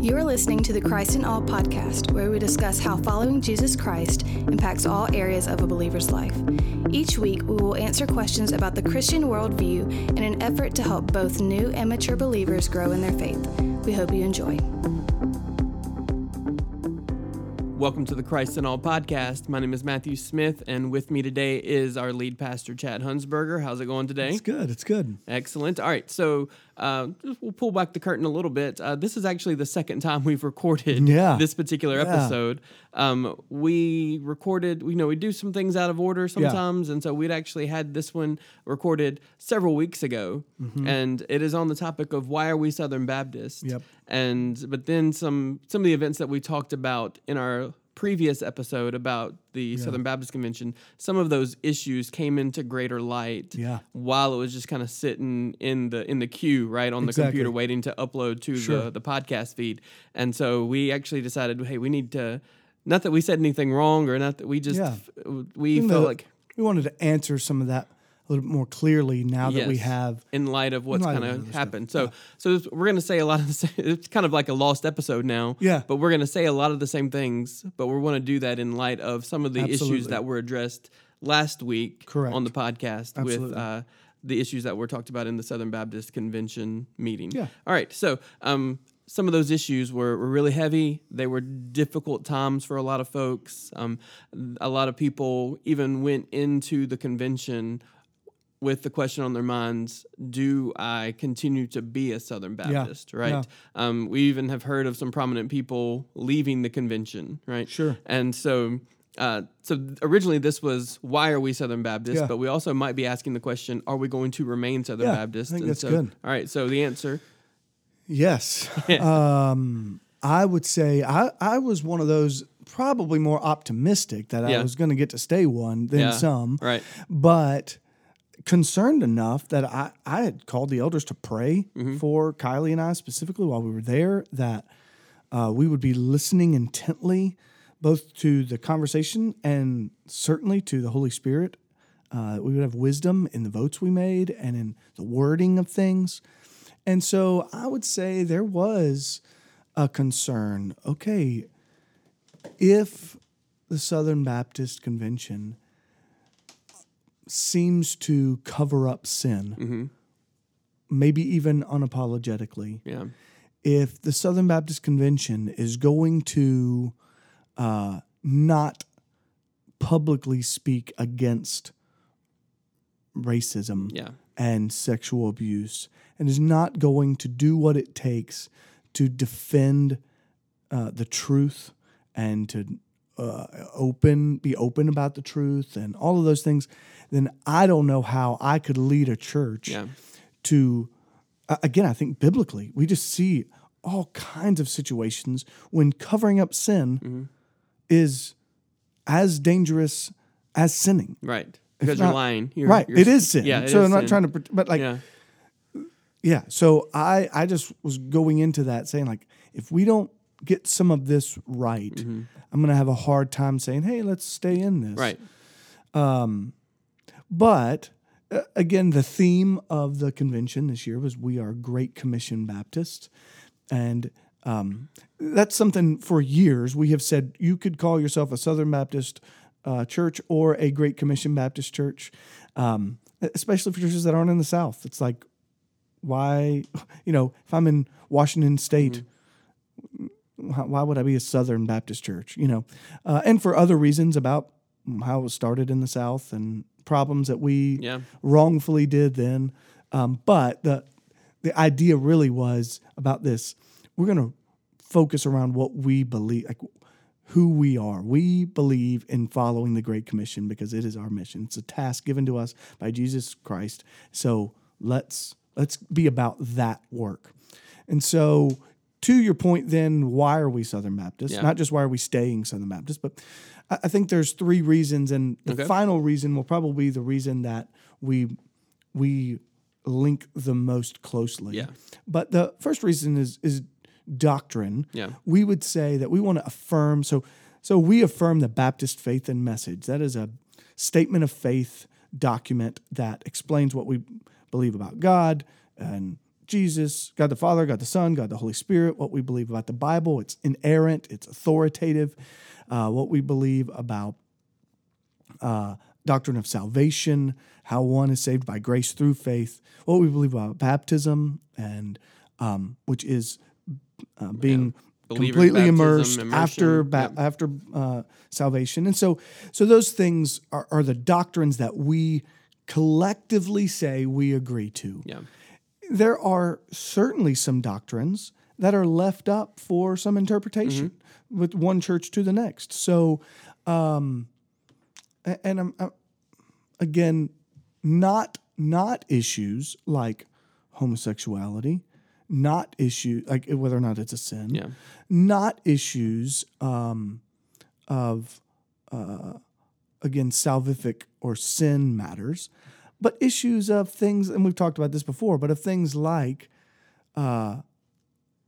You are listening to the Christ in All podcast, where we discuss how following Jesus Christ impacts all areas of a believer's life. Each week, we will answer questions about the Christian worldview in an effort to help both new and mature believers grow in their faith. We hope you enjoy. Welcome to the Christ in All podcast. My name is Matthew Smith, and with me today is our lead pastor, Chad Hunsberger. How's it going today? It's good. It's good. Excellent. All right, so uh, we'll pull back the curtain a little bit. Uh, this is actually the second time we've recorded Yeah. this particular Yeah. episode. Um, we recorded, you know, we do some things out of order sometimes, and so we'd actually had this one recorded several weeks ago, and it is on the topic of why are we Southern Baptists? Yep. And but then some some of the events that we talked about in our previous episode about the Southern Baptist Convention, some of those issues came into greater light Yeah. while it was just kind of sitting in the in the queue, right, on the computer waiting to upload to Sure. the, the podcast feed. And so we actually decided, hey, we need to not that we said anything wrong or not that we just Yeah. we felt like we wanted to answer some of that little bit more clearly now that we have. in light of what's kind of happened. stuff, So, so we're going to say a lot of the same. It's kind of like a lost episode now. Yeah. But we're going to say a lot of the same things, but we want to do that in light of some of the issues that were addressed last week Correct. on the podcast with uh, the issues that were talked about in the Southern Baptist Convention meeting. Yeah. All right. So, um, some of those issues were, were really heavy. They were difficult times for a lot of folks. Um, a lot of people even went into the convention with the question on their minds do I continue to be a Southern Baptist, right? yeah. Um, we even have heard of some prominent people leaving the convention, right? Sure. And so, uh, so originally this was why are we Southern Baptist? Yeah. But we also might be asking the question, are we going to remain Southern Yeah, I Baptist? think And that's so, good. All right. So the answer, Yes. um, I would say I, I was one of those probably more optimistic that Yeah. I was going to get to stay one than Yeah. some, right? but concerned enough that I, I had called the elders to pray Mm-hmm. for Kylie and I specifically while we were there that uh, we would be listening intently both to the conversation and certainly to the Holy Spirit. Uh, we would have wisdom in the votes we made and in the wording of things. And so I would say there was a concern. Okay, if the Southern Baptist Convention seems to cover up sin, maybe even unapologetically, Yeah. if the Southern Baptist Convention is going to uh, not publicly speak against racism Yeah. and sexual abuse and is not going to do what it takes to defend uh, the truth and to uh, open be open about the truth and all of those things then i don't know how i could lead a church Yeah. to uh, again i think biblically we just see all kinds of situations when covering up sin Mm-hmm. is as dangerous as sinning Right. Because you're lying. You're, right you're- it is sin Yeah. so i'm not sin. trying to but like yeah. yeah. So I I just was going into that saying like if we don't get some of this right, Mm-hmm. I'm gonna have a hard time saying, hey, let's stay in this. Right. Um, But uh, again, the theme of the convention this year was we are Great Commission Baptists, and um, that's something for years we have said you could call yourself a Southern Baptist uh, church or a Great Commission Baptist church, um, especially for churches that aren't in the South. It's like why you know if i'm in washington state why why would i be a southern baptist church you know? Uh, and for other reasons about how it was started in the south and problems that we Yeah. wrongfully did then. Um, but the the idea really was about this. We're going to focus around what we believe like who we are. We believe in following the great commission because it is our mission. It's a task given to us by jesus christ. So let's let's be about that work. And so to your point then why are we southern baptist Yeah. not just why are we staying southern baptist but i, I think there's three reasons and the Okay. final reason will probably be the reason that we we link the most closely Yeah. but the first reason is is doctrine Yeah. we would say that we want to affirm so so we affirm the baptist faith and message that is a statement of faith document that explains what we believe about god and Jesus, God the Father, God the Son, God the Holy Spirit, what we believe about the Bible. It's inerrant, it's authoritative. Uh, what we believe about uh, doctrine of salvation, how one is saved by grace through faith, what we believe about baptism, and um, which is uh, being Believer completely baptism, immersed immersion, after ba- after uh, salvation, and so so those things are, are the doctrines that we collectively say we agree to. Yeah. There are certainly some doctrines that are left up for some interpretation Mm-hmm. with one church to the next. So, um, and I'm, I'm again not not issues like homosexuality, not issue like whether or not it's a sin, Yeah. not issues um, of uh, again salvific or sin matters, but issues of things, and we've talked about this before, but of things like uh,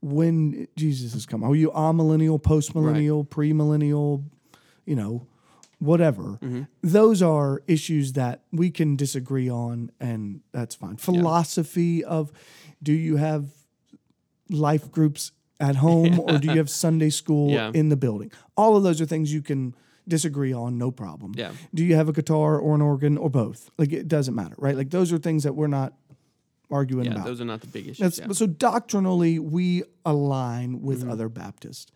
when Jesus has come. Are you amillennial, postmillennial, premillennial, you know, whatever? Those are issues that we can disagree on, and that's fine. Philosophy of do you have life groups at home or do you have Sunday school Yeah. in the building? All of those are things you can disagree on, no problem. Yeah. Do you have a guitar or an organ or both? Like it doesn't matter, right? Like those are things that we're not arguing Yeah. about. Those are not the big issues. That's yeah. so doctrinally we align with Mm-hmm. other Baptists.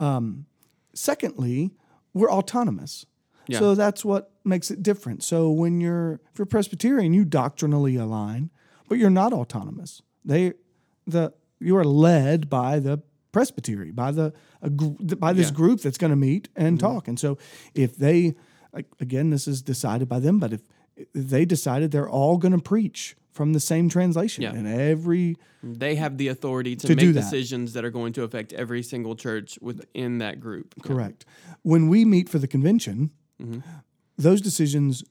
Um, secondly, we're autonomous. Yeah. So that's what makes it different. So when you're if you're Presbyterian, you doctrinally align, but you're not autonomous. They the you are led by the presbytery, by the a, by this Yeah. Mm-hmm. group that's going to meet and talk. And so if they like, again, this is decided by them, but if, they decided they're all going to preach from the same translation Yeah. and every They have the authority to, To make that. decisions that are going to affect every single church within that group. Yeah. Correct. When we meet for the convention, Mm-hmm. those decisions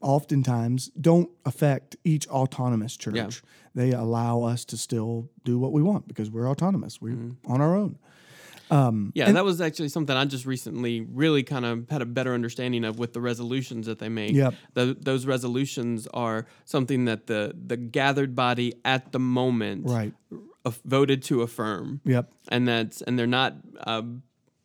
oftentimes don't affect each autonomous church. Yeah. They allow us to still do what we want because we're autonomous. We're Mm-hmm. on our own. Yeah, that was actually something I just recently really kind of had a better understanding of with the resolutions that they make. Yep. Tho- those resolutions are something that the the gathered body at the moment Right. voted to affirm. Yep. And that's and they're not um,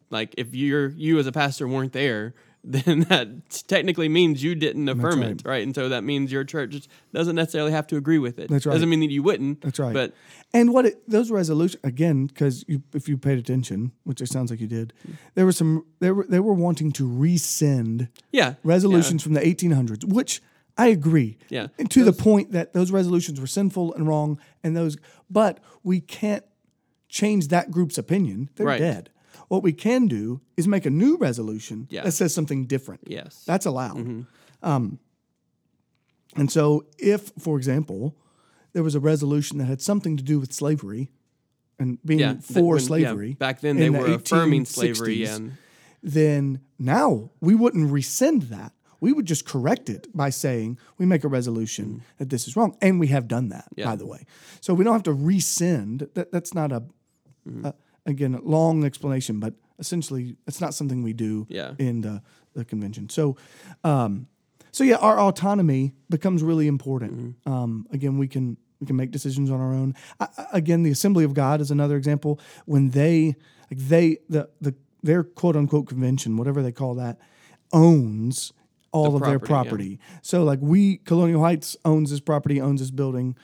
like if you're you as a pastor weren't there, then that technically means you didn't affirm right. it, right? And so that means your church doesn't necessarily have to agree with it. That's right. Doesn't mean that you wouldn't. That's right. But And what it, those resolutions again, because you, if you paid attention, which it sounds like you did, there were some they were they were wanting to rescind yeah, resolutions from the 1800s, which I agree. Yeah. And to the point that those resolutions were sinful and wrong, and those, but we can't change that group's opinion. They're Right. dead. What we can do is make a new resolution Yeah. that says something different. Yes. That's allowed. Um, and so, if, for example, there was a resolution that had something to do with slavery and being yeah, for when- yeah, slavery, back then they the were affirming slavery and then now we wouldn't rescind that. We would just correct it by saying we make a resolution that this is wrong, and we have done that. Yeah. by the way. So we don't have to rescind. That that's not a, Mm-hmm. a again a long explanation, but essentially it's not something we do Yeah. in the, the convention. So, um, so yeah, our autonomy becomes really important. Mm-hmm. Um, again, we can we can make decisions on our own. I, again, the Assembly of God is another example. When they like they the the their quote unquote convention, whatever they call that, owns all of their property, yeah. property. So like we Colonial Heights owns this property, owns this building.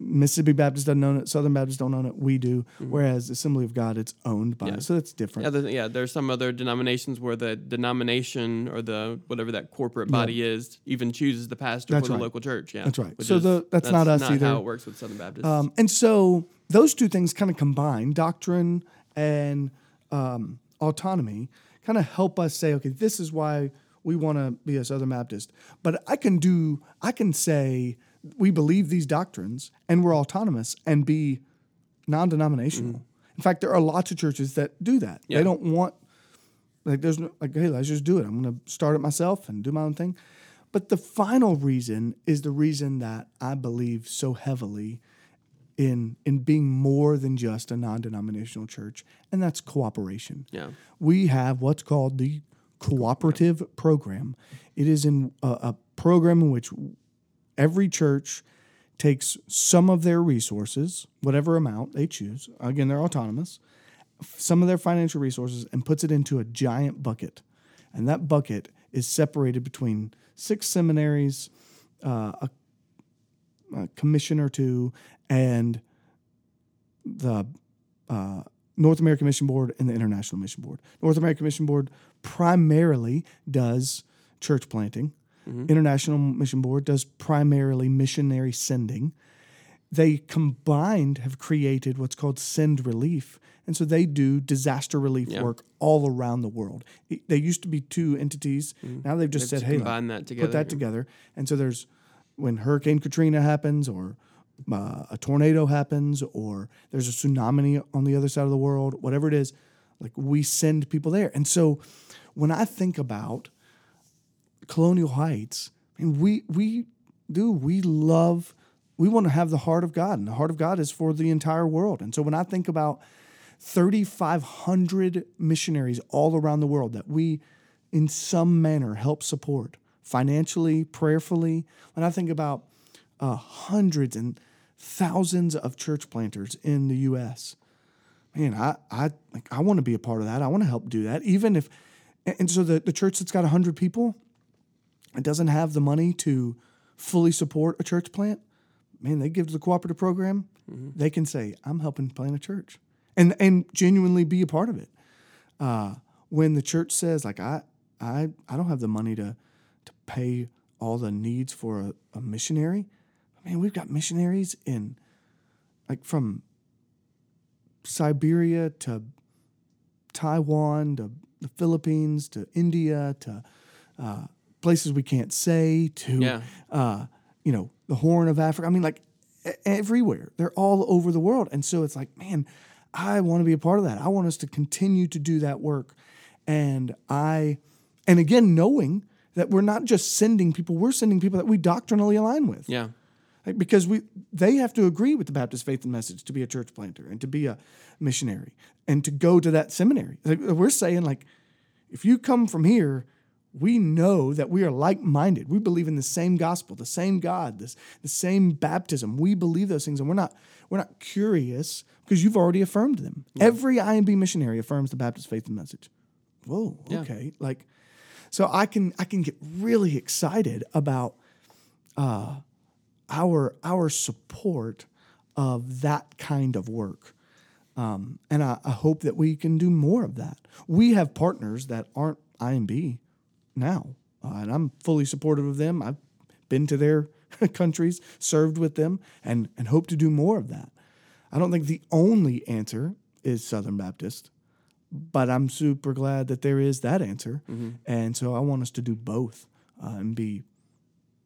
The Mississippi Baptist doesn't own it. Southern Baptist don't own it. We do. Whereas Assembly of God, it's owned by. Mm-hmm. Yeah. So that's different. Yeah, there, yeah. There's some other denominations where the denomination or the whatever that corporate body is even chooses the pastor That's for right. the local church. Yeah, That's right. Which So is- the- that's not us either. How it works with Southern Baptists. Um, and so those two things kind of combine doctrine and um, autonomy kind of help us say, okay, this is why we want to be a Southern Baptist. But I can do, I can say we believe these doctrines and we're autonomous and be non denominational. Mm. In fact, there are lots of churches that do that. Yeah. They don't want, like, there's no, like, hey, let's just do it. I'm going to start it myself and do my own thing. But the final reason is the reason that I believe so heavily in in being more than just a non-denominational church, and that's cooperation. Yeah. We have what's called the cooperative program. It is in a, a program in which every church takes some of their resources, whatever amount they choose, again, they're autonomous, some of their financial resources, and puts it into a giant bucket. And that bucket is separated between six seminaries, uh, a, a commission or two, and the uh, North American Mission Board and the International Mission Board. North American Mission Board primarily does church planting. International Mission Board does primarily missionary sending. They combined have created what's called Send Relief. And so they do disaster relief Yeah. work all around the world. It- they used to be two entities. Now they've just They've said, just hey, combined look, that together, put that yeah. together. And so there's when Hurricane Katrina happens or uh, a tornado happens or there's a tsunami on the other side of the world, whatever it is, like we send people there. And so when I think about Colonial Heights, mean, we we do we love we want to have the heart of God, and the heart of God is for the entire world. And so when I think about 3,500 missionaries all around the world that we, in some manner, help support financially, prayerfully, when I think about uh, hundreds and thousands of church planters in the U.S., man, I I like I want to be a part of that. I want to help do that, even if. And and so the, the church that's got hundred people, it doesn't have the money to fully support a church plant. Man, they give to the cooperative program. They can say, "I'm helping plant a church," and and genuinely be a part of it. Uh, when the church says, "Like I I I don't have the money to to pay all the needs for a, a missionary," man, we've got missionaries in like from Siberia to Taiwan to the Philippines to India to uh, places we can't say to Yeah. uh, you know the Horn of Africa. I mean, like everywhere. They're all over the world, and so it's like, man, I want to be a part of that. I want us to continue to do that work, and I, and again, knowing that we're not just sending people, we're sending people that we doctrinally align with. Yeah. Like, because we they have to agree with the Baptist faith and message to be a church planter and to be a missionary and to go to that seminary. Like, we're saying like if you come from here, we know that we are like-minded. We believe in the same gospel, the same God, this the same baptism. We believe those things and we're not we're not curious because you've already affirmed them. Every IMB missionary affirms the Baptist faith and message. Whoa, Yeah. okay. Like so I can I can get really excited about our our support of that kind of work. Um, and I, I hope that we can do more of that. We have partners that aren't IMB now, uh, and I'm fully supportive of them. I've been to their countries, served with them, and and hope to do more of that. I don't think the only answer is Southern Baptist, but I'm super glad that there is that answer, and so I want us to do both uh, and be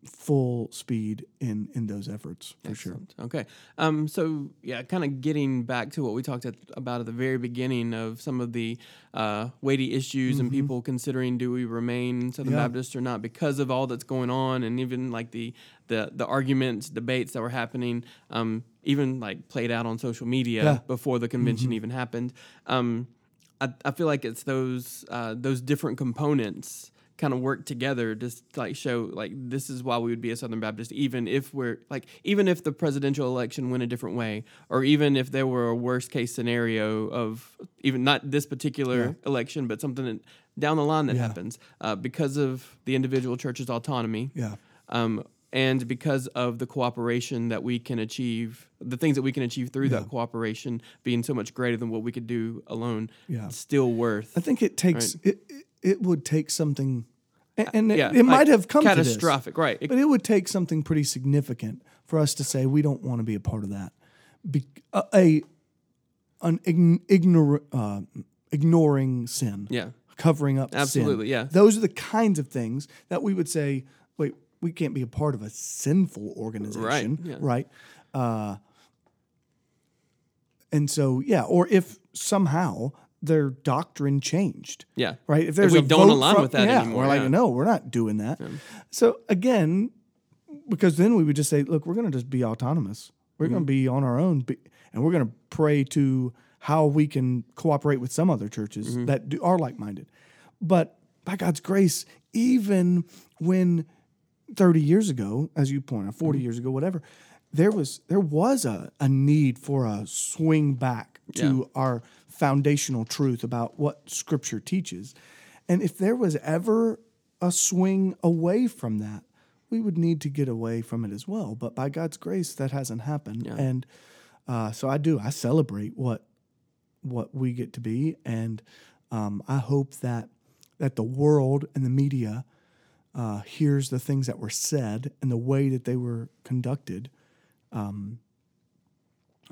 full speed in in those efforts for sure. Okay. Um, so yeah, kind of getting back to what we talked at, about at the very beginning of some of the uh, weighty issues and people considering do we remain Southern Mm-hmm. Yeah. Baptist or not because of all that's going on and even like the the the arguments, debates that were happening, um, even like played out on social media Yeah. Mm-hmm. before the convention even happened. Um, I, I feel like it's those uh, those different components kind of work together to like show like this is why we would be a Southern Baptist even if we're like even if the presidential election went a different way or even if there were a worst case scenario of even not this particular election but something that, down the line that Yeah. happens uh, because of the individual church's autonomy Yeah. um, and because of the cooperation that we can achieve, the things that we can achieve through that cooperation being so much greater than what we could do alone, Yeah. still worth. I think it takes it, it. It would take something, a- and it, yeah, it might like have come catastrophic, right? to this, but it would take something pretty significant for us to say we don't want to be a part of that. Be, a, a an ign, ignor, uh, ignoring sin, yeah, covering up sin. Absolutely, yeah. Those are the kinds of things that we would say, wait, we can't be a part of a sinful organization, yeah. right? Uh, and so, yeah, or if somehow their doctrine changed, yeah, right? If there's we a don't align from- with that yeah, anymore, we're like, yeah. no, we're not doing that. So again, because then we would just say, look, we're going to just be autonomous. We're Mm-hmm. going to be on our own, and we're going to pray to how we can cooperate with some other churches Mm-hmm. that do, are like-minded. But by God's grace, even when 30 years ago, as you point out, 40 Mm-hmm. years ago, whatever, there was there was a, a need for a swing back to our foundational truth about what Scripture teaches, and if there was ever a swing away from that, we would need to get away from it as well. But by God's grace, that hasn't happened, and uh, so I do. I celebrate what what we get to be, and um, I hope that that the world and the media uh, hears the things that were said and the way that they were conducted, um,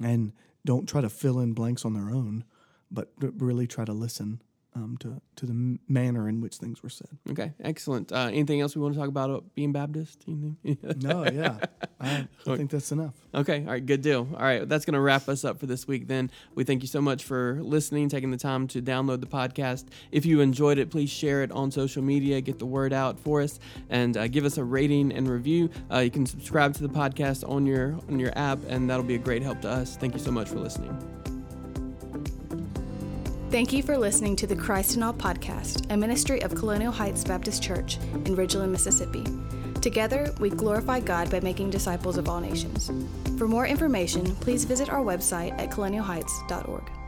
and don't try to fill in blanks on their own, but really try to listen um, to to the manner in which things were said. Okay, excellent. Uh, anything else we want to talk about uh, being Baptist? Anything? no, yeah, I, I think that's enough. Okay, all right, good deal. All right, that's going to wrap us up for this week. Then we thank you so much for listening, taking the time to download the podcast. If you enjoyed it, please share it on social media, get the word out for us, and uh, give us a rating and review. Uh, you can subscribe to the podcast on your on your app, and that'll be a great help to us. Thank you so much for listening. Thank you for listening to the Christ in All podcast, a ministry of Colonial Heights Baptist Church in Ridgeland, Mississippi. Together, we glorify God by making disciples of all nations. For more information, please visit our website at colonialheights.org.